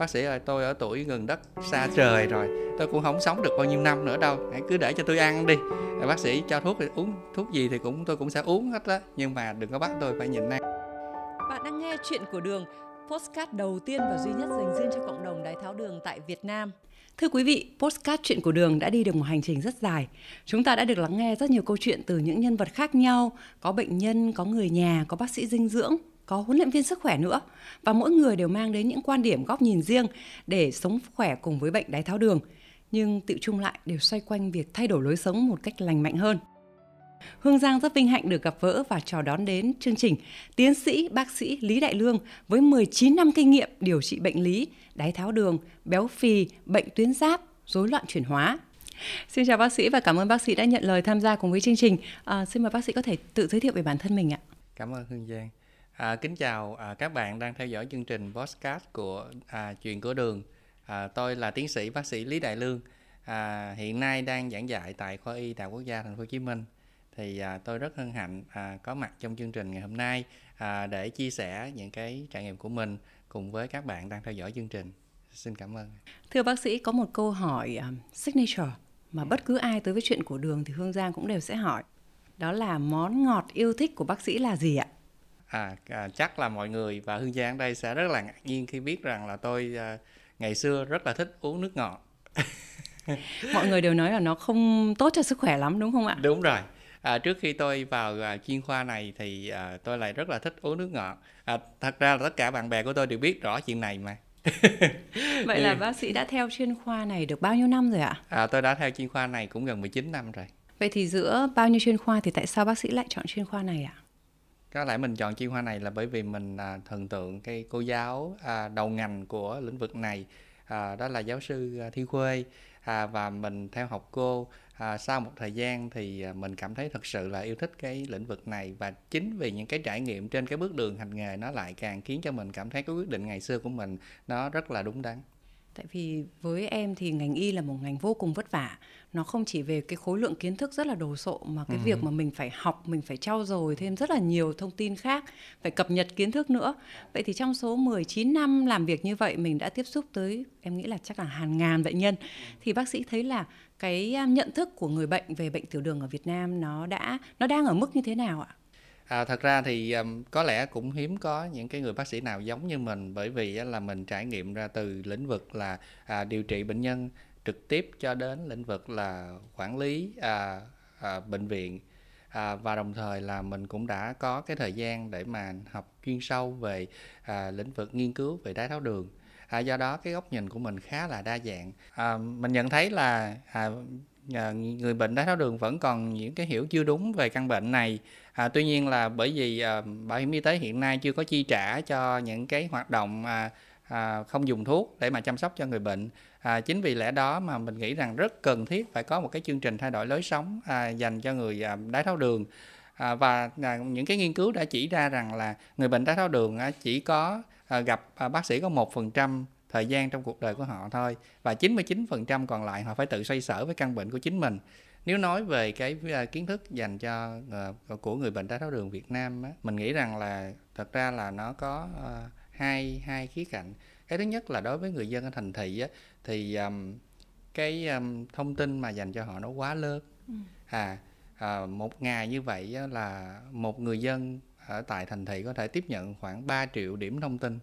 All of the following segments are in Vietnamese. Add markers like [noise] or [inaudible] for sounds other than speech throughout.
bác sĩ ơi tôi ở tuổi gần đất xa trời rồi. Tôi cũng không sống được bao nhiêu năm nữa đâu. Hãy cứ để cho tôi ăn đi. Bác sĩ cho thuốc thì uống. Thuốc gì thì cũng tôi cũng sẽ uống hết đó nhưng mà đừng có bắt tôi phải nhịn ăn. Bạn đang nghe chuyện của đường postcard đầu tiên và duy nhất dành riêng cho cộng đồng đái tháo đường tại Việt Nam. Thưa quý vị, postcard chuyện của đường đã đi được một hành trình rất dài. Chúng ta đã được lắng nghe rất nhiều câu chuyện từ những nhân vật khác nhau, có bệnh nhân, có người nhà, có bác sĩ dinh dưỡng, có huấn luyện viên sức khỏe nữa và mỗi người đều mang đến những quan điểm góc nhìn riêng để sống khỏe cùng với bệnh đái tháo đường nhưng tự chung lại đều xoay quanh việc thay đổi lối sống một cách lành mạnh hơn Hương Giang rất vinh hạnh được gặp gỡ và chào đón đến chương trình tiến sĩ bác sĩ Lý Đại Lương với 19 năm kinh nghiệm điều trị bệnh lý, đái tháo đường, béo phì, bệnh tuyến giáp, rối loạn chuyển hóa. Xin chào bác sĩ và cảm ơn bác sĩ đã nhận lời tham gia cùng với chương trình. À, xin mời bác sĩ có thể tự giới thiệu về bản thân mình ạ. Cảm ơn Hương Giang. À, kính chào à, các bạn đang theo dõi chương trình podcast của à, Chuyện của Đường. À, tôi là tiến sĩ bác sĩ Lý Đại Lương. À, hiện nay đang giảng dạy tại khoa y Đại học Quốc gia Thành phố Hồ Chí Minh. Thì à, tôi rất hân hạnh à, có mặt trong chương trình ngày hôm nay à, để chia sẻ những cái trải nghiệm của mình cùng với các bạn đang theo dõi chương trình. Xin cảm ơn. Thưa bác sĩ, có một câu hỏi um, signature mà bất cứ ai tới với chuyện của đường thì Hương Giang cũng đều sẽ hỏi. Đó là món ngọt yêu thích của bác sĩ là gì ạ? À, à chắc là mọi người và Hương Giang đây sẽ rất là ngạc nhiên khi biết rằng là tôi à, ngày xưa rất là thích uống nước ngọt. [laughs] mọi người đều nói là nó không tốt cho sức khỏe lắm đúng không ạ? Đúng rồi. À, trước khi tôi vào à, chuyên khoa này thì à, tôi lại rất là thích uống nước ngọt. À, thật ra là tất cả bạn bè của tôi đều biết rõ chuyện này mà. [laughs] Vậy là bác sĩ đã theo chuyên khoa này được bao nhiêu năm rồi ạ? À, tôi đã theo chuyên khoa này cũng gần 19 năm rồi. Vậy thì giữa bao nhiêu chuyên khoa thì tại sao bác sĩ lại chọn chuyên khoa này ạ? Có lẽ mình chọn chuyên khoa này là bởi vì mình à, thần tượng cái cô giáo à, đầu ngành của lĩnh vực này. À, đó là giáo sư à, Thi Khuê. À, và mình theo học cô à, sau một thời gian thì à, mình cảm thấy thật sự là yêu thích cái lĩnh vực này. Và chính vì những cái trải nghiệm trên cái bước đường hành nghề nó lại càng khiến cho mình cảm thấy cái quyết định ngày xưa của mình nó rất là đúng đắn. Tại vì với em thì ngành y là một ngành vô cùng vất vả nó không chỉ về cái khối lượng kiến thức rất là đồ sộ mà cái ừ. việc mà mình phải học mình phải trau dồi thêm rất là nhiều thông tin khác phải cập nhật kiến thức nữa vậy thì trong số 19 năm làm việc như vậy mình đã tiếp xúc tới em nghĩ là chắc là hàng ngàn bệnh nhân thì bác sĩ thấy là cái um, nhận thức của người bệnh về bệnh tiểu đường ở Việt Nam nó đã nó đang ở mức như thế nào ạ? À, thật ra thì um, có lẽ cũng hiếm có những cái người bác sĩ nào giống như mình bởi vì uh, là mình trải nghiệm ra từ lĩnh vực là à, điều trị bệnh nhân trực tiếp cho đến lĩnh vực là quản lý à, à, bệnh viện. À, và đồng thời là mình cũng đã có cái thời gian để mà học chuyên sâu về à, lĩnh vực nghiên cứu về đái tháo đường. À, do đó cái góc nhìn của mình khá là đa dạng. À, mình nhận thấy là à, à người bệnh đái tháo đường vẫn còn những cái hiểu chưa đúng về căn bệnh này. À, tuy nhiên là bởi vì à, bảo hiểm y tế hiện nay chưa có chi trả cho những cái hoạt động à, à, không dùng thuốc để mà chăm sóc cho người bệnh. À, chính vì lẽ đó mà mình nghĩ rằng rất cần thiết phải có một cái chương trình thay đổi lối sống à, dành cho người à, đái tháo đường. À, và à, những cái nghiên cứu đã chỉ ra rằng là người bệnh đái tháo đường à, chỉ có à, gặp à, bác sĩ có một phần trăm thời gian trong cuộc đời của họ thôi và 99% còn lại họ phải tự xoay sở với căn bệnh của chính mình. Nếu nói về cái à, kiến thức dành cho uh, của người bệnh đái tháo đường Việt Nam á, mình nghĩ rằng là thật ra là nó có uh, hai hai khía cạnh. Cái thứ nhất là đối với người dân ở thành thị á, thì um, cái um, thông tin mà dành cho họ nó quá lớn. Ừ. à, à một ngày như vậy á, là một người dân ở tại thành thị có thể tiếp nhận khoảng 3 triệu điểm thông tin.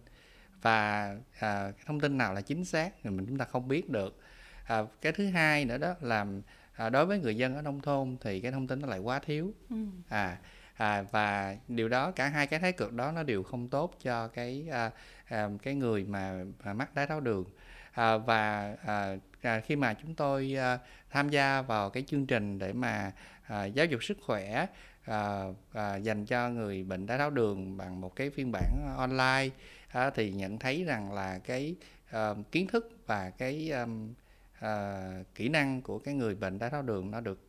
Và à, thông tin nào là chính xác thì mình chúng ta không biết được. À, cái thứ hai nữa đó là à, đối với người dân ở nông thôn thì cái thông tin nó lại quá thiếu. Ừ. à, à và điều đó cả hai cái thái cực đó nó đều không tốt cho cái à, à, cái người mà, mà mắc đái tháo đường. À, và à, à, khi mà chúng tôi à, tham gia vào cái chương trình để mà à, giáo dục sức khỏe à, à, dành cho người bệnh đái tháo đường bằng một cái phiên bản online à, thì nhận thấy rằng là cái à, kiến thức và cái à, à, kỹ năng của cái người bệnh đái tháo đường nó được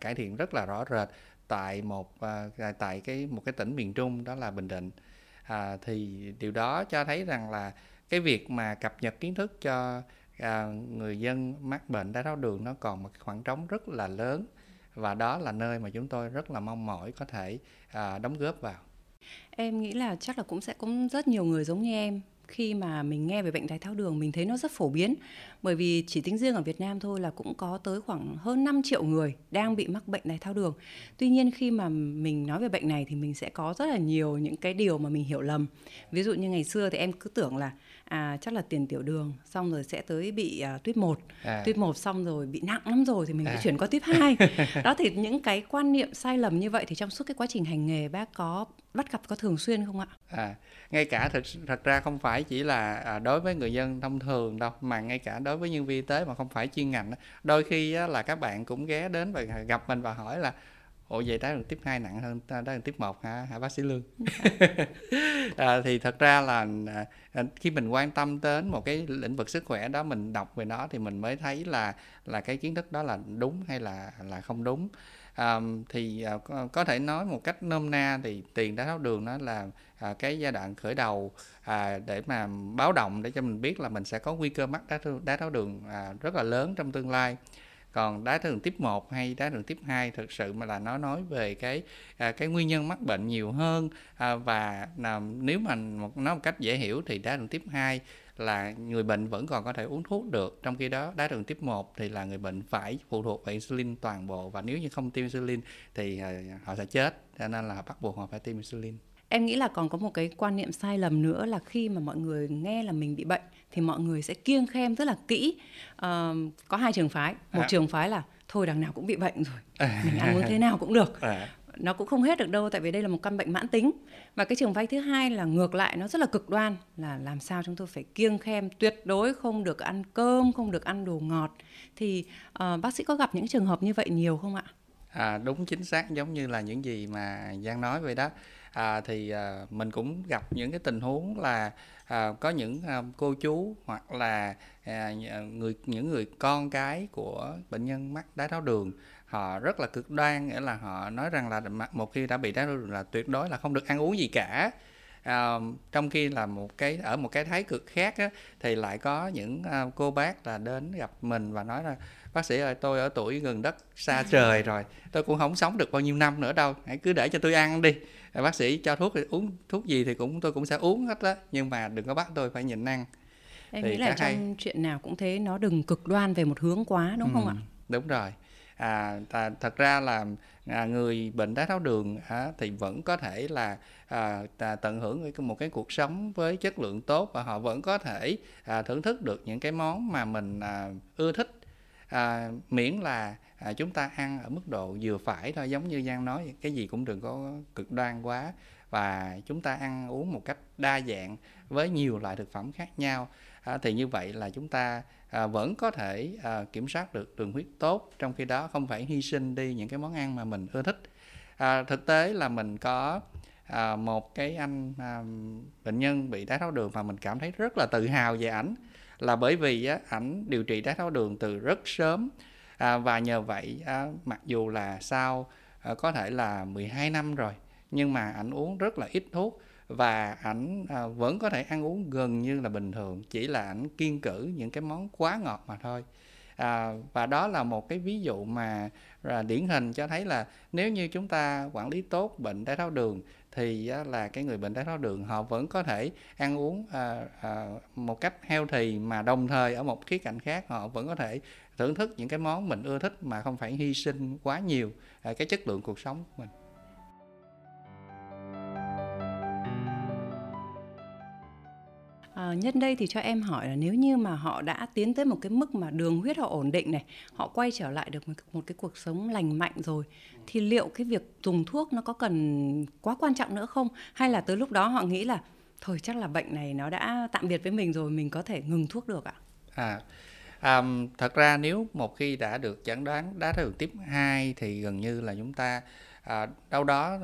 cải thiện rất là rõ rệt tại một uh, tại cái một cái tỉnh miền Trung đó là Bình Định. À, thì điều đó cho thấy rằng là cái việc mà cập nhật kiến thức cho à, người dân mắc bệnh đái tháo đường nó còn một khoảng trống rất là lớn và đó là nơi mà chúng tôi rất là mong mỏi có thể à, đóng góp vào. Em nghĩ là chắc là cũng sẽ cũng rất nhiều người giống như em khi mà mình nghe về bệnh đái tháo đường mình thấy nó rất phổ biến bởi vì chỉ tính riêng ở Việt Nam thôi là cũng có tới khoảng hơn 5 triệu người đang bị mắc bệnh đái tháo đường. Tuy nhiên khi mà mình nói về bệnh này thì mình sẽ có rất là nhiều những cái điều mà mình hiểu lầm. Ví dụ như ngày xưa thì em cứ tưởng là à chắc là tiền tiểu đường xong rồi sẽ tới bị uh, tuyếp 1 à. tuyếp 1 xong rồi bị nặng lắm rồi thì mình à. sẽ chuyển qua tuyếp 2 [laughs] đó thì những cái quan niệm sai lầm như vậy thì trong suốt cái quá trình hành nghề bác có bắt gặp có thường xuyên không ạ à ngay cả thật thật ra không phải chỉ là à, đối với người dân thông thường đâu mà ngay cả đối với nhân viên y tế mà không phải chuyên ngành đôi khi á, là các bạn cũng ghé đến và gặp mình và hỏi là ủa vậy đái đường tiếp 2 nặng hơn đái đường tiếp 1 hả? Hả bác sĩ lương? [laughs] À, thì thật ra là à, khi mình quan tâm đến một cái lĩnh vực sức khỏe đó mình đọc về nó thì mình mới thấy là là cái kiến thức đó là đúng hay là là không đúng. À, thì à, có, thể nói một cách nôm na thì tiền đái tháo đường nó là à, cái giai đoạn khởi đầu à, để mà báo động để cho mình biết là mình sẽ có nguy cơ mắc đái tháo đường à, rất là lớn trong tương lai còn đái tháo đường tiếp 1 hay đái tháo đường tiếp 2 thực sự mà là nó nói về cái à, cái nguyên nhân mắc bệnh nhiều hơn. À, và à, nếu mà một, nói một cách dễ hiểu thì đái đường tiếp 2 là người bệnh vẫn còn có thể uống thuốc được. Trong khi đó đái đường tiếp 1 thì là người bệnh phải phụ thuộc vào insulin toàn bộ. Và nếu như không tiêm insulin thì à, họ sẽ chết. Cho nên là bắt buộc họ phải tiêm insulin em nghĩ là còn có một cái quan niệm sai lầm nữa là khi mà mọi người nghe là mình bị bệnh thì mọi người sẽ kiêng khem rất là kỹ. Uh, có hai trường phái. Một à. trường phái là thôi đằng nào cũng bị bệnh rồi à. mình ăn uống thế nào cũng được. À. nó cũng không hết được đâu tại vì đây là một căn bệnh mãn tính. Và cái trường phái thứ hai là ngược lại nó rất là cực đoan là làm sao chúng tôi phải kiêng khem tuyệt đối không được ăn cơm không được ăn đồ ngọt. Thì uh, bác sĩ có gặp những trường hợp như vậy nhiều không ạ? À, đúng chính xác giống như là những gì mà giang nói vậy đó à, thì à, mình cũng gặp những cái tình huống là à, có những à, cô chú hoặc là à, người những người con cái của bệnh nhân mắc đái tháo đường họ rất là cực đoan nghĩa là họ nói rằng là một khi đã bị đái tháo đường là tuyệt đối là không được ăn uống gì cả. À, trong khi là một cái ở một cái thái cực khác á, thì lại có những à, cô bác là đến gặp mình và nói là bác sĩ ơi tôi ở tuổi gần đất xa [laughs] trời rồi tôi cũng không sống được bao nhiêu năm nữa đâu hãy cứ để cho tôi ăn đi bác sĩ cho thuốc thì uống thuốc gì thì cũng tôi cũng sẽ uống hết đó nhưng mà đừng có bắt tôi phải nhịn ăn. Em thì nghĩ là trong hay... chuyện nào cũng thế nó đừng cực đoan về một hướng quá đúng ừ, không ạ? Đúng rồi. À, ta, thật ra là à, người bệnh đái tháo đường à, thì vẫn có thể là à, tận hưởng một cái cuộc sống với chất lượng tốt và họ vẫn có thể à, thưởng thức được những cái món mà mình à, ưa thích. À, miễn là à, chúng ta ăn ở mức độ vừa phải thôi giống như giang nói cái gì cũng đừng có cực đoan quá. Và chúng ta ăn uống một cách đa dạng với nhiều loại thực phẩm khác nhau. À, thì như vậy là chúng ta à, vẫn có thể à, kiểm soát được đường huyết tốt. Trong khi đó không phải hy sinh đi những cái món ăn mà mình ưa thích. À, thực tế là mình có à, một cái anh à, bệnh nhân bị đái tháo đường mà mình cảm thấy rất là tự hào về ảnh. Là bởi vì á, ảnh điều trị đái tháo đường từ rất sớm à, và nhờ vậy à, mặc dù là sau à, có thể là 12 năm rồi nhưng mà ảnh uống rất là ít thuốc và ảnh à, vẫn có thể ăn uống gần như là bình thường chỉ là ảnh kiên cử những cái món quá ngọt mà thôi. À, và đó là một cái ví dụ mà à, điển hình cho thấy là nếu như chúng ta quản lý tốt bệnh đái tháo đường thì là cái người bệnh đái tháo đường họ vẫn có thể ăn uống à, à, một cách heo thì mà đồng thời ở một khía cạnh khác họ vẫn có thể thưởng thức những cái món mình ưa thích mà không phải hy sinh quá nhiều à, cái chất lượng cuộc sống của mình À, nhân đây thì cho em hỏi là nếu như mà họ đã tiến tới một cái mức mà đường huyết họ ổn định này, họ quay trở lại được một, một cái cuộc sống lành mạnh rồi, thì liệu cái việc dùng thuốc nó có cần quá quan trọng nữa không? Hay là tới lúc đó họ nghĩ là thôi chắc là bệnh này nó đã tạm biệt với mình rồi, mình có thể ngừng thuốc được ạ? À, um, thật ra nếu một khi đã được chẩn đoán đái tháo đường tiếp 2 thì gần như là chúng ta à, đâu đó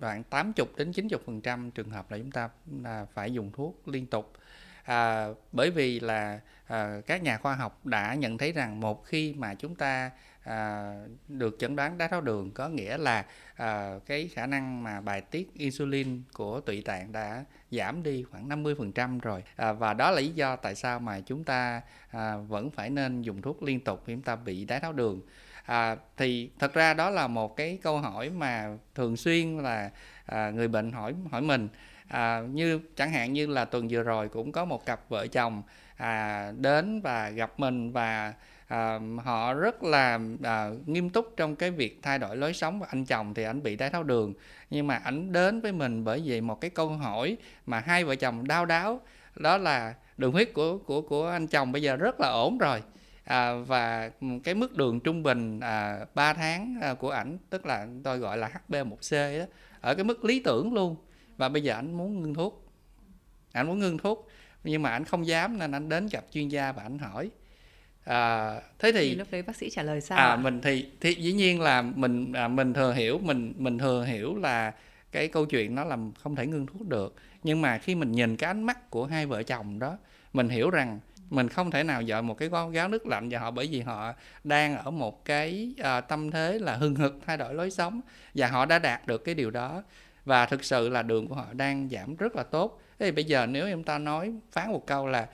khoảng 80 đến 90 phần trăm trường hợp là chúng ta là phải dùng thuốc liên tục. À, bởi vì là à, các nhà khoa học đã nhận thấy rằng một khi mà chúng ta à, được chẩn đoán đái tháo đường có nghĩa là à, cái khả năng mà bài tiết insulin của tụy tạng đã giảm đi khoảng 50% rồi. À, và đó là lý do tại sao mà chúng ta à, vẫn phải nên dùng thuốc liên tục khi chúng ta bị đái tháo đường. À, thì thật ra đó là một cái câu hỏi mà thường xuyên là à, người bệnh hỏi hỏi mình. À, như chẳng hạn như là tuần vừa rồi cũng có một cặp vợ chồng à, đến và gặp mình và à, họ rất là à, nghiêm túc trong cái việc thay đổi lối sống. Và anh chồng thì anh bị đái tháo đường nhưng mà anh đến với mình bởi vì một cái câu hỏi mà hai vợ chồng đau đáo đó là đường huyết của của của anh chồng bây giờ rất là ổn rồi. À, và cái mức đường trung bình à, 3 tháng à, của ảnh tức là tôi gọi là HB1C đó ở cái mức lý tưởng luôn. Và bây giờ anh muốn ngưng thuốc. Anh muốn ngưng thuốc nhưng mà anh không dám nên anh đến gặp chuyên gia và anh hỏi à, thế thì, thì lúc đấy bác sĩ trả lời sao à ạ? mình thì thì dĩ nhiên là mình à, mình thừa hiểu mình mình thừa hiểu là cái câu chuyện nó là không thể ngưng thuốc được. Nhưng mà khi mình nhìn cái ánh mắt của hai vợ chồng đó mình hiểu rằng mình không thể nào dội một cái con gáo nước lạnh vào họ bởi vì họ đang ở một cái uh, tâm thế là hưng hực thay đổi lối sống và họ đã đạt được cái điều đó. Và thực sự là đường của họ đang giảm rất là tốt. Thế thì bây giờ nếu em ta nói phán một câu là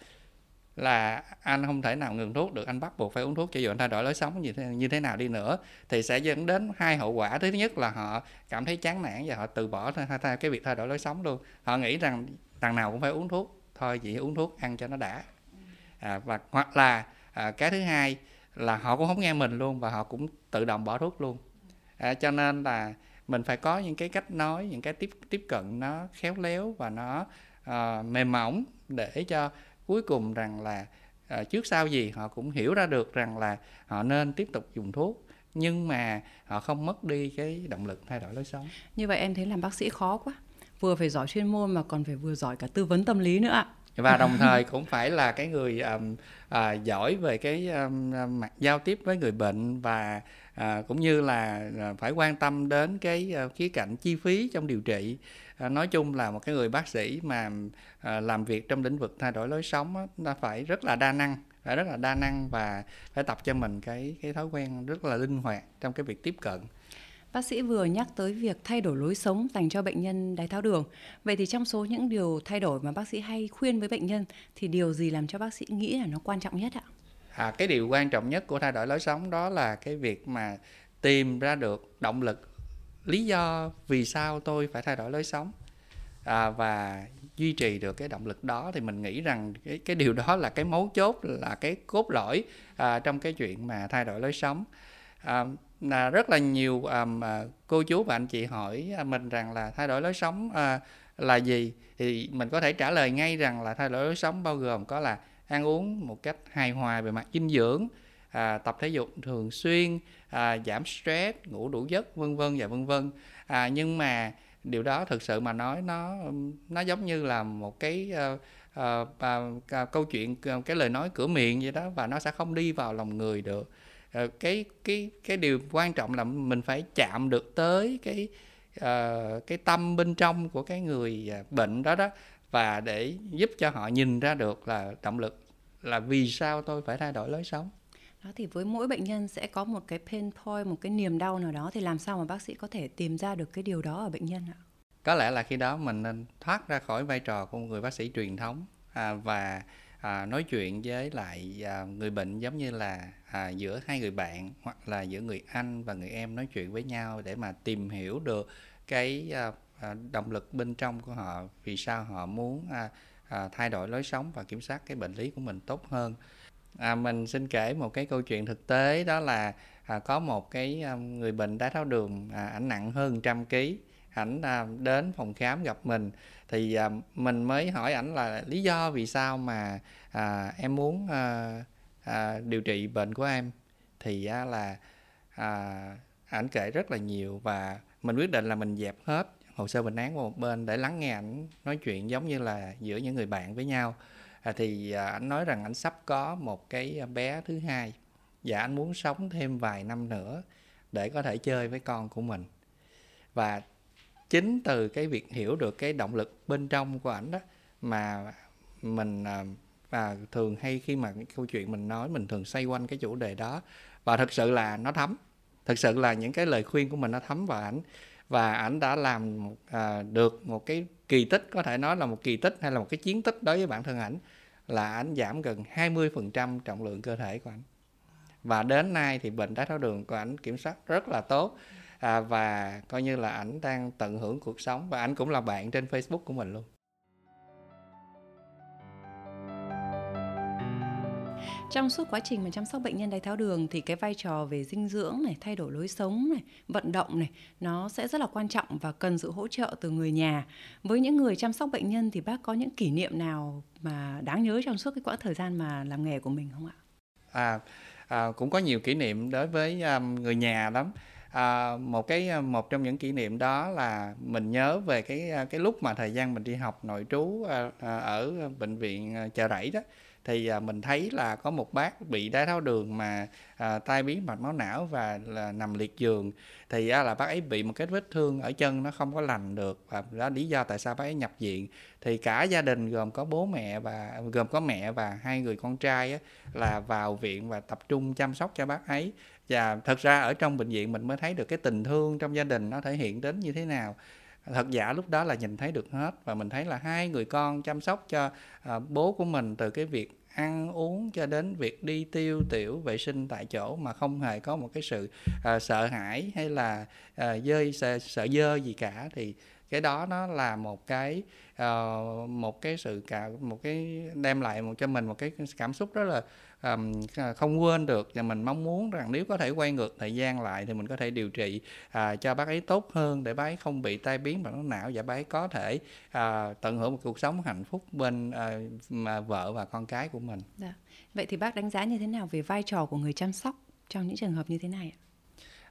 là anh không thể nào ngừng thuốc được anh bắt buộc phải uống thuốc cho dù anh thay đổi lối sống như thế như thế nào đi nữa thì sẽ dẫn đến hai hậu quả. Thứ nhất là họ cảm thấy chán nản và họ từ bỏ thay, cái việc thay đổi lối sống luôn. Họ nghĩ rằng đằng nào cũng phải uống thuốc thôi chỉ uống thuốc ăn cho nó đã. À, và hoặc là à, cái thứ hai là họ cũng không nghe mình luôn và họ cũng tự động bỏ thuốc luôn. À, cho nên là mình phải có những cái cách nói những cái tiếp tiếp cận nó khéo léo và nó à, mềm mỏng để cho cuối cùng rằng là uh, trước sau gì họ cũng hiểu ra được rằng là họ nên tiếp tục dùng thuốc nhưng mà họ không mất đi cái động lực thay đổi lối sống. Như vậy em thấy làm bác sĩ khó quá. Vừa phải giỏi chuyên môn mà còn phải vừa giỏi cả tư vấn tâm lý nữa ạ. Và đồng [laughs] thời cũng phải là cái người um, à, giỏi về cái um, mặt giao tiếp với người bệnh và à, cũng như là à, phải quan tâm đến cái à, khía cạnh chi phí trong điều trị à, nói chung là một cái người bác sĩ mà à, làm việc trong lĩnh vực thay đổi lối sống á, phải rất là đa năng phải rất là đa năng và phải tập cho mình cái cái thói quen rất là linh hoạt trong cái việc tiếp cận Bác sĩ vừa nhắc tới việc thay đổi lối sống dành cho bệnh nhân đái tháo đường. Vậy thì trong số những điều thay đổi mà bác sĩ hay khuyên với bệnh nhân thì điều gì làm cho bác sĩ nghĩ là nó quan trọng nhất ạ? À, cái điều quan trọng nhất của thay đổi lối sống đó là cái việc mà tìm ra được động lực, lý do vì sao tôi phải thay đổi lối sống à, và duy trì được cái động lực đó thì mình nghĩ rằng cái cái điều đó [laughs] là cái mấu chốt là cái cốt lõi à, trong cái chuyện mà thay đổi lối sống. À, là rất là nhiều um, cô chú và anh chị hỏi à, mình rằng là thay đổi lối sống uh, là gì thì mình có thể trả lời ngay rằng là thay đổi lối sống bao gồm có là ăn uống một cách hài hòa về mặt dinh dưỡng à, tập thể dục thường xuyên à, giảm stress ngủ đủ giấc vân vân và vân vân. À, nhưng mà điều đó thực sự mà nói nó nó giống như là một cái uh, uh, uh, câu chuyện ờ, cái lời nói cửa miệng vậy đó và nó sẽ không đi vào lòng người được. Uh, cái cái cái điều quan trọng là mình phải chạm được tới cái uh, cái tâm bên trong của cái người à, bệnh đó đó và để giúp cho họ nhìn ra được là động lực là vì sao tôi phải thay đổi lối sống. Đó thì với mỗi bệnh nhân sẽ có một cái pain point một cái niềm đau nào đó thì làm sao mà bác sĩ có thể tìm ra được cái điều đó ở bệnh nhân ạ? Có lẽ là khi đó mình nên thoát ra khỏi vai trò của một người bác sĩ truyền thống à, và à, nói chuyện với lại à, người bệnh giống như là à, giữa hai người bạn hoặc là giữa người anh và người em nói chuyện với nhau để mà tìm hiểu được cái à, À, động lực bên trong của họ vì sao họ muốn à, à, thay đổi lối sống và kiểm soát cái bệnh lý của mình tốt hơn. À, mình xin kể một cái câu chuyện thực tế đó là à, có một cái à, người bệnh đái tháo đường à, ảnh nặng hơn trăm ký ảnh à, đến phòng khám gặp mình. Thì à, mình mới hỏi ảnh là lý do vì sao mà à, em muốn à, à, điều trị bệnh của em. Thì à, là à, ảnh kể rất là nhiều và mình quyết định là mình dẹp hết hồ sơ bệnh án qua một bên để lắng nghe ảnh nói chuyện giống như là giữa những người bạn với nhau. À, thì à, anh ảnh nói rằng ảnh sắp có một cái bé thứ hai và anh muốn sống thêm vài năm nữa để có thể chơi với con của mình. Và chính từ cái việc hiểu được cái động lực bên trong của ảnh đó mà mình và thường hay khi mà cái câu chuyện mình nói mình thường xoay quanh cái chủ đề đó. Và thực sự là nó thấm thực sự là những cái lời khuyên của mình nó thấm vào ảnh và ảnh đã làm à, được một cái kỳ tích có thể nói là một kỳ tích hay là một cái chiến tích đối với bản thân ảnh là ảnh giảm gần 20% trọng lượng cơ thể của ảnh. Và đến nay thì bệnh đái tháo đường của ảnh kiểm soát rất là tốt à, và coi như là ảnh đang tận hưởng cuộc sống. Và ảnh cũng là bạn trên Facebook của mình luôn. Trong suốt quá trình mà chăm sóc bệnh nhân đái tháo đường thì cái vai trò về dinh dưỡng này thay đổi lối sống này vận động này nó sẽ rất là quan trọng và cần sự hỗ trợ từ người nhà. Với những người chăm sóc bệnh nhân thì bác có những kỷ niệm nào mà đáng nhớ trong suốt cái quãng thời gian mà làm nghề của mình không ạ? À, à cũng có nhiều kỷ niệm đối với um, người nhà lắm. À, một cái à, một trong những kỷ niệm đó là mình nhớ về cái à, cái lúc mà thời gian mình đi học nội trú à, à, ở à, bệnh viện chợ rẫy đó thì à, mình thấy là có một bác bị đái tháo đường mà à, tai biến mạch máu não và là nằm liệt giường. Thì à, là bác ấy bị một cái vết thương ở chân nó không có lành được và đó lý do tại sao bác ấy nhập viện. Thì cả gia đình gồm có bố mẹ và gồm có mẹ và hai người con trai á, là vào viện và tập trung chăm sóc cho bác ấy. Và thật ra ở trong bệnh viện mình mới thấy được cái tình thương trong gia đình nó thể hiện đến như thế nào thật giả lúc đó là nhìn thấy được hết và mình thấy là hai người con chăm sóc cho à, bố của mình từ cái việc ăn uống cho đến việc đi tiêu tiểu vệ sinh tại chỗ mà không hề có một cái sự à, sợ hãi hay là à, dơi sợ, sợ dơ gì cả. Thì cái đó nó là một cái uh, một cái sự cả một cái đem lại một cho mình một cái cảm xúc rất là um, không quên được và mình mong muốn rằng nếu có thể quay ngược thời gian lại thì mình có thể điều trị uh, cho bác ấy tốt hơn để bác ấy không bị tai biến bằng nó não và bác ấy có thể uh, tận hưởng một cuộc sống hạnh phúc bên uh, mà vợ và con cái của mình. Dạ. Vậy thì bác đánh giá như thế nào về vai trò của người chăm sóc trong những trường hợp như thế này ạ?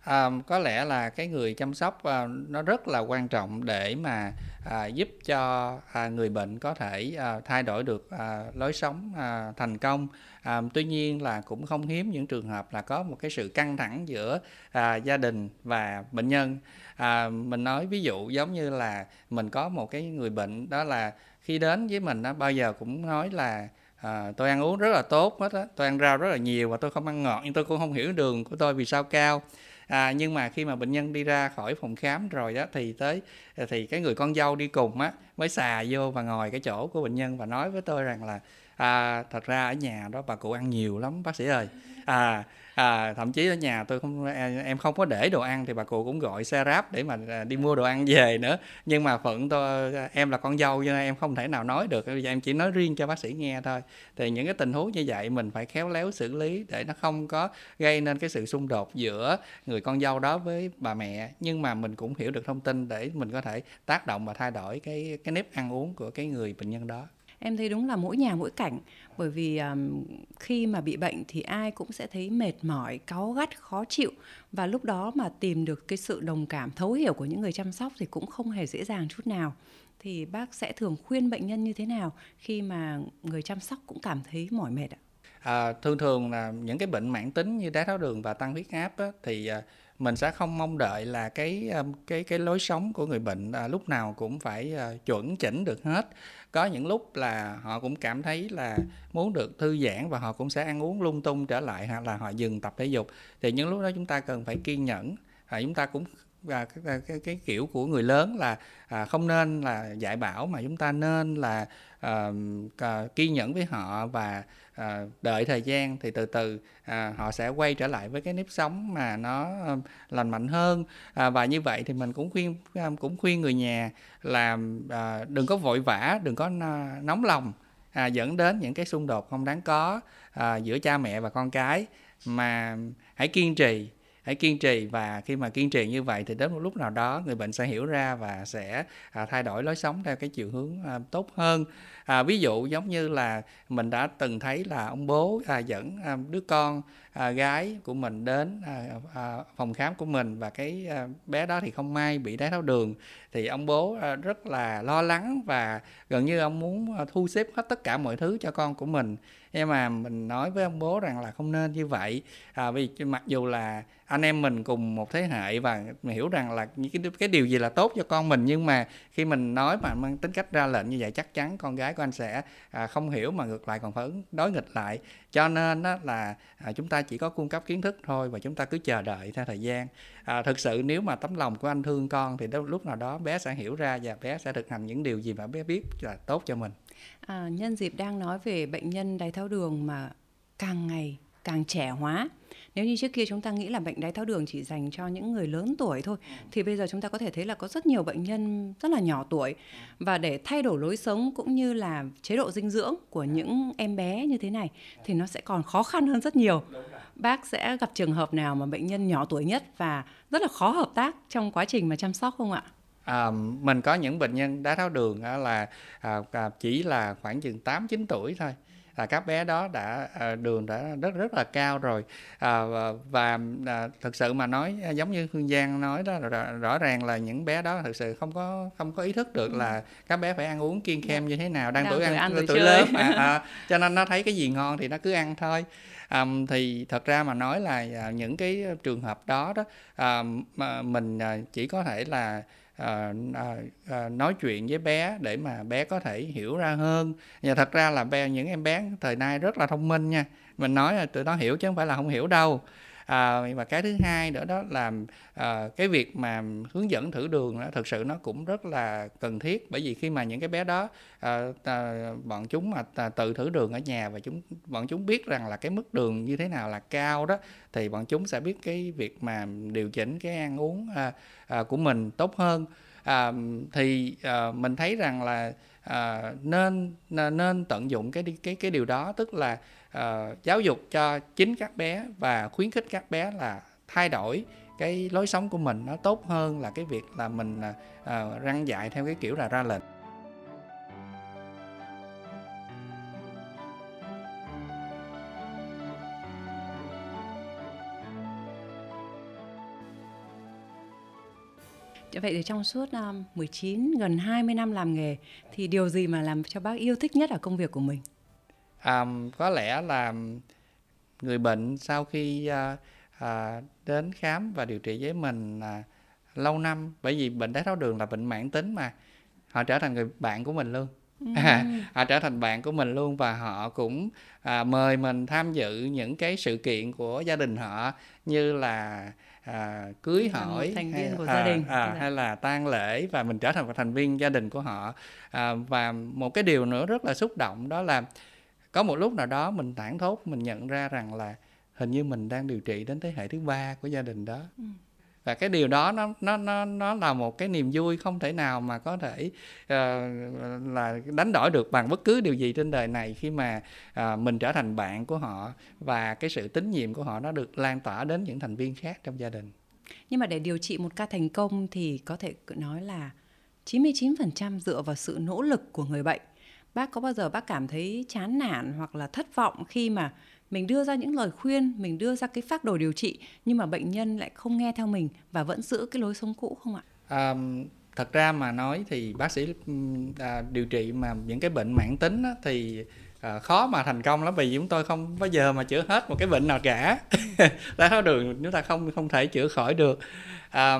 À, có lẽ là cái người chăm sóc à, nó rất là quan trọng để mà à, giúp cho à, người bệnh có thể à, thay đổi được à, lối sống à, thành công. À, tuy nhiên là cũng không hiếm những trường hợp là có một cái sự căng thẳng giữa à, gia đình và bệnh nhân. À, mình nói ví dụ giống như là mình có một cái người bệnh đó là khi đến với mình đó bao giờ cũng nói là à, tôi ăn uống rất là tốt hết á tôi ăn rau rất là nhiều và tôi không ăn ngọt nhưng tôi cũng không hiểu đường của tôi vì sao cao à, nhưng mà khi mà bệnh nhân đi ra khỏi phòng khám rồi đó thì tới à, thì cái người con dâu đi cùng á mới xà vô và ngồi cái chỗ của bệnh nhân và nói với tôi rằng là à, thật ra ở nhà đó bà cụ ăn nhiều lắm bác sĩ ơi. À à, thậm chí ở nhà tôi không à, em không có để đồ ăn thì bà cụ cũng gọi xe ráp để mà à, đi mua đồ ăn về nữa. Nhưng mà phận tôi à, em là con dâu cho nên em không thể nào nói được. Bây giờ em chỉ nói riêng cho bác sĩ nghe thôi. Thì những cái tình huống như vậy mình phải khéo léo xử lý để nó không có gây nên cái sự xung đột giữa người con dâu đó với bà mẹ. Nhưng mà mình cũng hiểu được thông tin để mình có thể tác động và thay đổi cái cái nếp ăn uống của cái người bệnh nhân đó. Em thấy đúng là mỗi nhà mỗi cảnh bởi vì um, khi mà bị bệnh thì ai cũng sẽ thấy mệt mỏi cáu gắt khó chịu. Và lúc đó mà tìm được cái sự đồng cảm thấu hiểu của những người chăm sóc thì cũng không hề dễ dàng chút nào. Thì bác sẽ thường khuyên bệnh nhân như thế nào khi mà người chăm sóc cũng cảm thấy mỏi mệt ạ? À, thường thường là những cái bệnh mãn tính như đái tháo đường và tăng huyết áp á, thì uh, mình sẽ không mong đợi là cái um, cái cái lối sống của người bệnh à, lúc nào cũng phải à, chuẩn chỉnh được hết. Có những lúc là họ cũng cảm thấy là muốn được thư giãn và họ cũng sẽ ăn uống lung tung trở lại hoặc là họ dừng tập thể dục. Thì những lúc đó chúng ta cần phải kiên nhẫn. À, chúng ta cũng và cái, cái, cái kiểu của người lớn là à, không nên là dạy bảo mà chúng ta nên là à, à, kiên nhẫn với họ và à, đợi thời gian thì từ từ à, họ sẽ quay trở lại với cái nếp sống mà nó à, lành mạnh hơn. À, và như vậy thì mình cũng khuyên à, cũng khuyên người nhà là à, đừng có vội vã đừng có nóng lòng à, dẫn đến những cái xung đột không đáng có à, giữa cha mẹ và con cái. Mà hãy kiên trì hãy kiên trì và khi mà kiên trì như vậy thì đến một lúc nào đó người bệnh sẽ hiểu ra và sẽ à, thay đổi lối sống theo cái chiều hướng à, tốt hơn. À, ví dụ giống như là mình đã từng thấy là ông bố à, dẫn à, đứa con à, gái của mình đến à, à, phòng khám của mình và cái à, bé đó thì không may bị đái tháo đường thì ông bố à, rất là lo lắng và gần như ông muốn à, thu xếp hết tất cả mọi thứ cho con của mình nhưng mà mình nói với ông bố rằng là không nên như vậy. À, vì mặc dù là anh em mình cùng một thế hệ và mình hiểu rằng là những cái cái điều gì là tốt cho con mình nhưng mà khi mình nói mà mang tính cách ra lệnh như vậy chắc chắn con gái của anh sẽ à, không hiểu mà ngược lại còn phải đối nghịch lại cho nên đó là à, chúng ta chỉ có cung cấp kiến thức thôi và chúng ta cứ chờ đợi theo thời gian. À, thực sự nếu mà tấm lòng của anh thương con thì lúc nào đó bé sẽ hiểu ra và bé sẽ thực hành những điều gì mà bé biết là tốt cho mình. À, nhân dịp đang nói về bệnh nhân đái tháo đường mà càng ngày càng trẻ hóa nếu như trước kia chúng ta nghĩ là bệnh đái tháo đường chỉ dành cho những người lớn tuổi thôi thì bây giờ chúng ta có thể thấy là có rất nhiều bệnh nhân rất là nhỏ tuổi. Và để thay đổi lối sống cũng như là chế độ dinh dưỡng của những em bé như thế này thì nó sẽ còn khó khăn hơn rất nhiều. Bác sẽ gặp trường hợp nào mà bệnh nhân nhỏ tuổi nhất và rất là khó hợp tác trong quá trình mà chăm sóc không ạ? À, mình có những bệnh nhân đái tháo đường là à, à, chỉ là khoảng chừng 8 9 tuổi thôi là các bé đó đã à, đường đã rất rất là cao rồi à, và, à, thực sự mà nói à, giống như Hương Giang nói đó rõ, rõ ràng là những bé đó thực sự không có không có ý thức được ừ. là các bé phải ăn uống kiêng khem dạ. như thế nào đang, đang tuổi ăn, ăn tuổi, tuổi lớn mà à, [laughs] cho nên nó thấy cái gì ngon thì nó cứ ăn thôi um, thì thật ra mà nói là à, những cái trường hợp đó đó à, mà mình à, chỉ có thể là À, à, à, nói chuyện với bé để mà bé có thể hiểu ra hơn. Và thật ra là bé những em bé thời nay rất là thông minh nha. Mình nói là tụi nó hiểu chứ không phải là không hiểu đâu à, và cái thứ hai nữa đó là à, cái việc mà hướng dẫn thử đường đó thực sự nó cũng rất là cần thiết. Bởi vì khi mà những cái bé đó à, à, bọn chúng mà à, tự thử đường ở nhà và chúng bọn chúng biết rằng là cái mức đường như thế nào là cao đó thì bọn chúng sẽ biết cái việc mà điều chỉnh cái ăn uống à, à, của mình tốt hơn. À, thì à, mình thấy rằng là à, nên nên tận dụng cái cái cái điều đó tức là uh, giáo dục cho chính các bé và khuyến khích các bé là thay đổi cái lối sống của mình nó tốt hơn là cái việc là mình ờ, ờ, uh, răng dạy theo cái kiểu là ra lệnh dạ Vậy thì trong suốt 19 gần 20 năm làm nghề thì điều gì mà làm cho bác yêu thích nhất ở công việc của mình? À, có lẽ là người bệnh sau khi à, à, đến khám và điều trị với mình à, lâu năm bởi vì bệnh đái tháo đường là bệnh mãn tính mà họ trở thành người bạn của mình luôn. [laughs] Họ trở thành bạn của mình luôn và họ cũng à, mời mình tham dự những cái sự kiện của gia đình họ như là à, cưới hỏi thành viên hay, của à, gia đình à, hay là tang lễ và mình trở thành một thành viên gia đình của họ. À, và một cái điều nữa rất là xúc động đó là có một lúc nào đó mình tản thốt mình nhận ra rằng là hình như mình đang điều trị đến thế hệ thứ ba của gia đình đó. Ừ. và cái điều đó nó nó nó nó là một cái niềm vui không thể nào mà có thể uh, là đánh đổi được bằng bất cứ điều gì trên đời này khi mà uh, mình trở thành bạn của họ và cái sự tín nhiệm của họ nó được lan tỏa đến những thành viên khác trong gia đình. Nhưng mà để điều trị một ca thành công thì có thể nói là 99% dựa vào sự nỗ lực của người bệnh bác có bao giờ bác cảm thấy chán nản hoặc là thất vọng khi mà mình đưa ra những lời khuyên mình đưa ra cái phác đồ điều trị nhưng mà bệnh nhân lại không nghe theo mình và vẫn giữ cái lối sống cũ không ạ? À, thật ra mà nói thì bác sĩ à, điều trị mà những cái bệnh mãn tính á, thì à, khó mà thành công lắm vì chúng tôi không bao giờ mà chữa hết một cái bệnh nào cả. [laughs] Đái tháo đường chúng ta không không thể chữa khỏi được. À,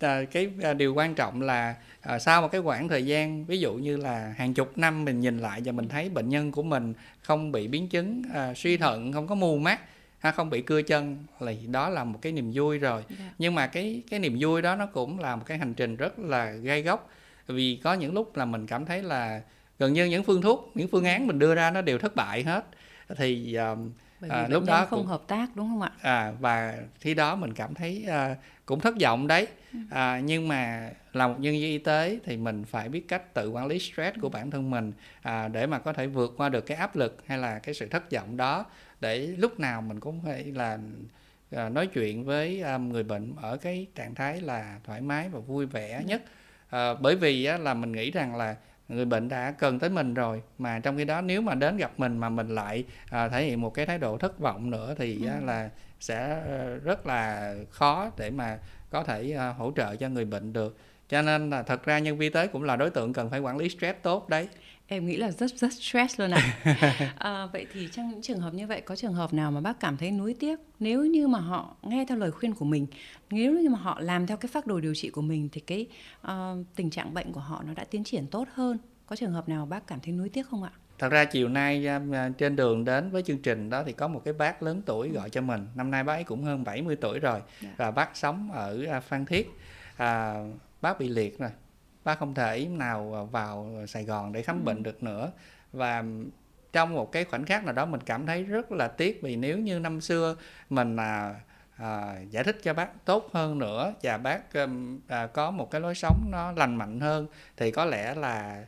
à, cái à, điều quan trọng là à, sau một cái khoảng thời gian ví dụ như là hàng chục năm mình nhìn lại và mình thấy bệnh nhân của mình không bị biến chứng à, suy thận không có mù mắt ha, không bị cưa chân thì đó là một cái niềm vui rồi yeah. Dạ. nhưng mà cái cái niềm vui đó nó cũng là một cái hành trình rất là gai góc vì có những lúc là mình cảm thấy là gần như những phương thuốc những phương án mình đưa ra nó đều thất bại hết thì uh, à, lúc đó không cũng, hợp tác đúng không ạ à và khi đó mình cảm thấy uh, cũng thất vọng đấy ừ. À, nhưng mà là một nhân viên y tế thì mình phải biết cách tự quản lý stress của bản thân mình à, để mà có thể vượt qua được cái áp lực hay là cái sự thất vọng đó để lúc nào mình cũng phải là à, nói chuyện với à, người bệnh ở cái trạng thái là thoải mái và vui vẻ ừ. nhất à, bởi vì á, là mình nghĩ rằng là người bệnh đã cần tới mình rồi mà trong khi đó nếu mà đến gặp mình mà mình lại à, thể hiện một cái thái độ thất vọng nữa thì ừ. á, là sẽ ờ, rất là khó để mà có thể ờ, hỗ trợ cho người bệnh được. Cho nên là thật ra nhân viên tế cũng là đối tượng cần phải quản lý stress tốt đấy. Em nghĩ là rất rất stress luôn ạ. À. [laughs] à, vậy thì trong những trường hợp như vậy có trường hợp nào mà bác cảm thấy nuối tiếc? Nếu như mà họ nghe theo lời khuyên của mình nếu như mà họ làm theo cái phác đồ điều trị của mình thì cái uh, tình trạng bệnh của họ nó đã tiến triển tốt hơn. Có trường hợp nào bác cảm thấy nuối tiếc không ạ thật ra chiều nay à, à, trên đường đến với chương trình đó thì có một cái bác lớn tuổi gọi cho mình. Năm nay bác ấy cũng hơn 70 tuổi rồi. Dạ. và bác sống ở à, phan thiết. À, bác bị liệt rồi. Bác không thể nào vào sài gòn để khám ừ. bệnh được nữa. Và trong một cái khoảnh khắc nào đó mình cảm thấy rất là tiếc vì nếu như năm xưa mình à, à, giải thích cho bác tốt hơn nữa và bác à, có một cái lối sống nó lành mạnh hơn thì có lẽ là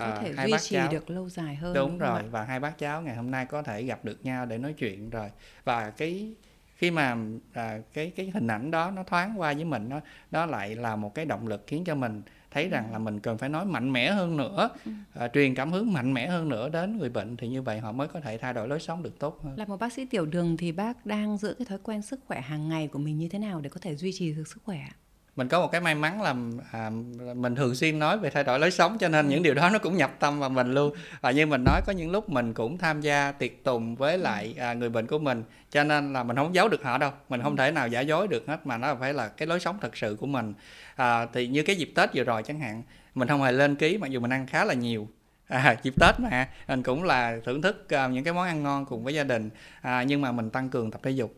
có thể hai duy trì cháu. được lâu dài hơn đúng, đúng rồi và hai bác cháu ngày hôm nay có thể gặp được nhau để nói chuyện rồi. Và cái khi mà à, cái cái hình ảnh đó nó thoáng qua với mình nó đó lại là một cái động lực khiến cho mình thấy rằng là mình cần phải nói mạnh mẽ hơn nữa ừ. à, truyền cảm hứng mạnh mẽ hơn nữa đến người bệnh thì như vậy họ mới có thể thay đổi lối sống được tốt hơn. Là một bác sĩ tiểu đường thì bác đang giữ cái thói quen sức khỏe hàng ngày của mình như thế nào để có thể duy trì được sức khỏe mình có một cái may mắn là à, mình thường xuyên nói về thay đổi lối sống cho nên những điều đó nó cũng nhập tâm vào mình luôn. Và như mình nói có những lúc mình cũng tham gia tiệc tùng với lại à, người bệnh của mình cho nên là mình không giấu được họ đâu. Mình không thể nào giả dối được hết mà nó phải là cái lối sống thật sự của mình. À, thì như cái dịp tết vừa rồi chẳng hạn mình không hề lên ký mặc dù mình ăn khá là nhiều. À, [laughs] dịp tết mà mình cũng là thưởng thức uh, những cái món ăn ngon cùng với gia đình. À, nhưng mà mình tăng cường tập thể dục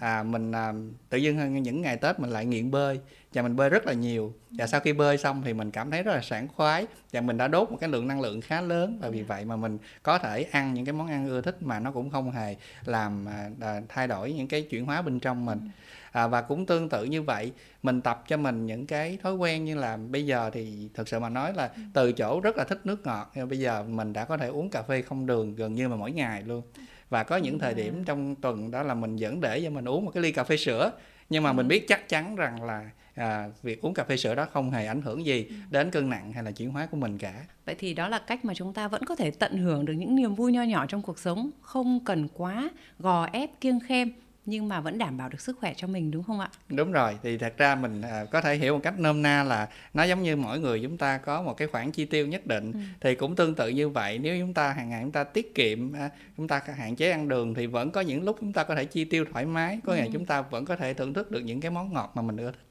à, mình à, tự dưng những ngày tết mình lại nghiện bơi và mình bơi rất là nhiều. Và sau khi bơi xong thì mình cảm thấy rất là sảng khoái và mình đã đốt một cái lượng năng lượng khá lớn. Và vì vậy mà mình có thể ăn những cái món ăn ưa thích mà nó cũng không hề làm à, thay đổi những cái chuyển hóa bên trong mình. À, và cũng tương tự như vậy mình tập cho mình những cái thói quen như là bây giờ thì thực sự mà nói là từ chỗ rất là thích nước ngọt. Nhưng bây giờ mình đã có thể uống cà phê không đường gần như mà mỗi ngày luôn và có những thời điểm trong tuần đó là mình vẫn để cho mình uống một cái ly cà phê sữa. Nhưng mà mình biết chắc chắn rằng là à, việc uống cà phê sữa đó không hề ảnh hưởng gì đến cân nặng hay là chuyển hóa của mình cả. Vậy thì đó là cách mà chúng ta vẫn có thể tận hưởng được những niềm vui nho nhỏ trong cuộc sống không cần quá gò ép kiêng khem nhưng mà vẫn đảm bảo được sức khỏe cho mình đúng không ạ? Đúng rồi, thì thật ra mình à, có thể hiểu một cách nôm na là nó giống như mỗi người chúng ta có một cái khoản chi tiêu nhất định ừ. thì cũng tương tự như vậy nếu chúng ta hàng ngày chúng ta tiết kiệm à, chúng ta hạn chế ăn đường thì vẫn có những lúc chúng ta có thể chi tiêu thoải mái có ừ. chúng ta vẫn có thể thưởng thức được những cái món ngọt mà mình ưa thích.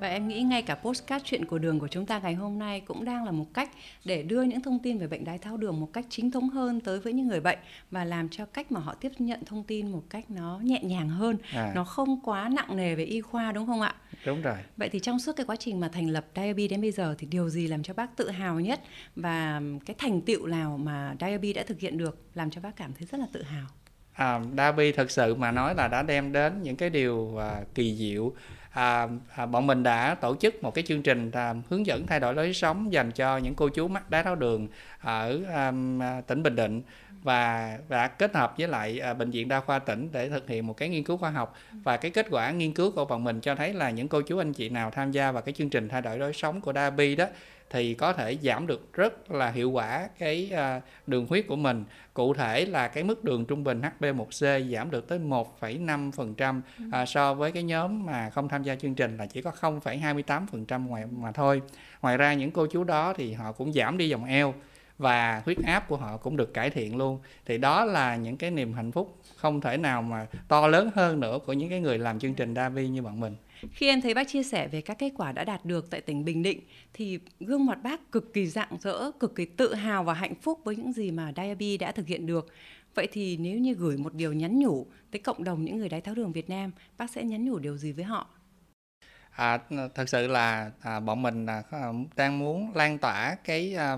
Và em nghĩ ngay cả postcard chuyện của đường của chúng ta ngày hôm nay cũng đang là một cách để đưa những thông tin về bệnh đái tháo đường một cách chính thống hơn tới với những người bệnh và làm cho cách mà họ tiếp nhận thông tin một cách nó nhẹ nhàng hơn, à. nó không quá nặng nề về y khoa đúng không ạ? Đúng rồi. Vậy thì trong suốt cái quá trình mà thành lập Diaby đến bây giờ thì điều gì làm cho bác tự hào nhất và cái thành tựu nào mà Diaby đã thực hiện được làm cho bác cảm thấy rất là tự hào? À, Dabi thực sự mà nói là đã đem đến những cái điều à, kỳ diệu à, à, bọn mình đã tổ chức một cái chương trình à, hướng dẫn thay đổi lối sống dành cho những cô chú mắc đái tháo đường ở um, à, tỉnh Bình Định và đã kết hợp với lại à, bệnh viện đa khoa tỉnh để thực hiện một cái nghiên cứu khoa học. Và cái kết quả nghiên cứu của bọn mình cho thấy là những cô chú anh chị nào tham gia vào cái chương trình thay đổi lối sống của Dabi đó thì có thể giảm được rất là hiệu quả cái à, đường huyết của mình. Cụ thể là cái mức đường trung bình HB1C giảm được tới 1,5% ừ. à, so với cái nhóm mà không tham gia chương trình là chỉ có 0,28% ngoài mà thôi. Ngoài ra những cô chú đó thì họ cũng giảm đi vòng eo và huyết áp của họ cũng được cải thiện luôn. Thì đó là những cái niềm hạnh phúc không thể nào mà to lớn hơn nữa của những cái người làm chương trình Davi như bọn mình khi em thấy bác chia sẻ về các kết quả đã đạt được tại tỉnh Bình Định thì gương mặt bác cực kỳ rạng rỡ, cực kỳ tự hào và hạnh phúc với những gì mà Diaby đã thực hiện được. Vậy thì nếu như gửi một điều nhắn nhủ tới cộng đồng những người đái tháo đường Việt Nam, bác sẽ nhắn nhủ điều gì với họ? À, thật sự là à, bọn mình à, à đang muốn lan tỏa cái à,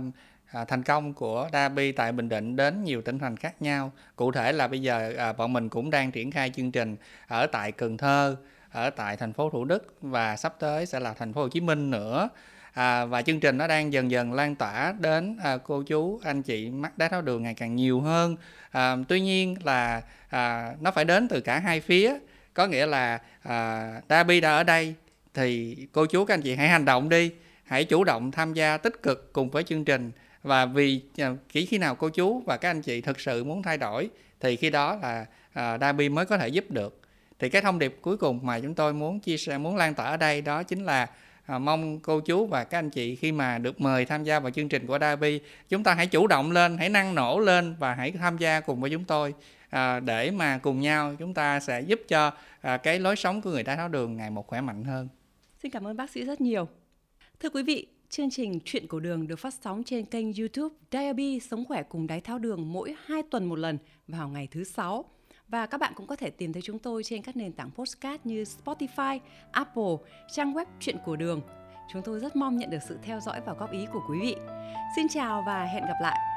à, thành công của Dabi tại Bình Định đến nhiều tỉnh thành khác nhau. Cụ thể là bây giờ à, bọn mình cũng đang triển khai chương trình ở tại Cần Thơ, ở tại thành phố Thủ Đức và sắp tới sẽ là thành phố Hồ Chí Minh nữa. À, và chương trình nó đang dần dần lan tỏa đến à, cô chú anh chị mắc đái tháo đường ngày càng nhiều hơn. À, tuy nhiên là à, nó phải đến từ cả hai phía. Có nghĩa là à, Dabi đã ở đây thì cô chú các anh chị hãy hành động đi hãy chủ động tham gia tích cực cùng với chương trình. Và vì à, chỉ khi nào cô chú và các anh chị thực sự muốn thay đổi thì khi đó là à, Dabi mới có thể giúp được thì cái thông điệp cuối cùng mà chúng tôi muốn chia sẻ muốn lan tỏa ở đây đó chính là à, mong cô chú và các anh chị khi mà được mời tham gia vào chương trình của Davi chúng ta hãy chủ động lên hãy năng nổ lên và hãy tham gia cùng với chúng tôi. À, để mà cùng nhau chúng ta sẽ giúp cho à, cái lối sống của người đái tháo đường ngày một khỏe mạnh hơn. Xin cảm ơn bác sĩ rất nhiều. Thưa quý vị Chương trình Chuyện của đường được phát sóng trên kênh YouTube Diabetes Sống khỏe cùng đái tháo đường mỗi 2 tuần một lần vào ngày thứ sáu. Và các bạn cũng có thể tìm thấy chúng tôi trên các nền tảng podcast như Spotify, Apple, trang web Chuyện của đường. Chúng tôi rất mong nhận được sự theo dõi và góp ý của quý vị. Xin chào và hẹn gặp lại.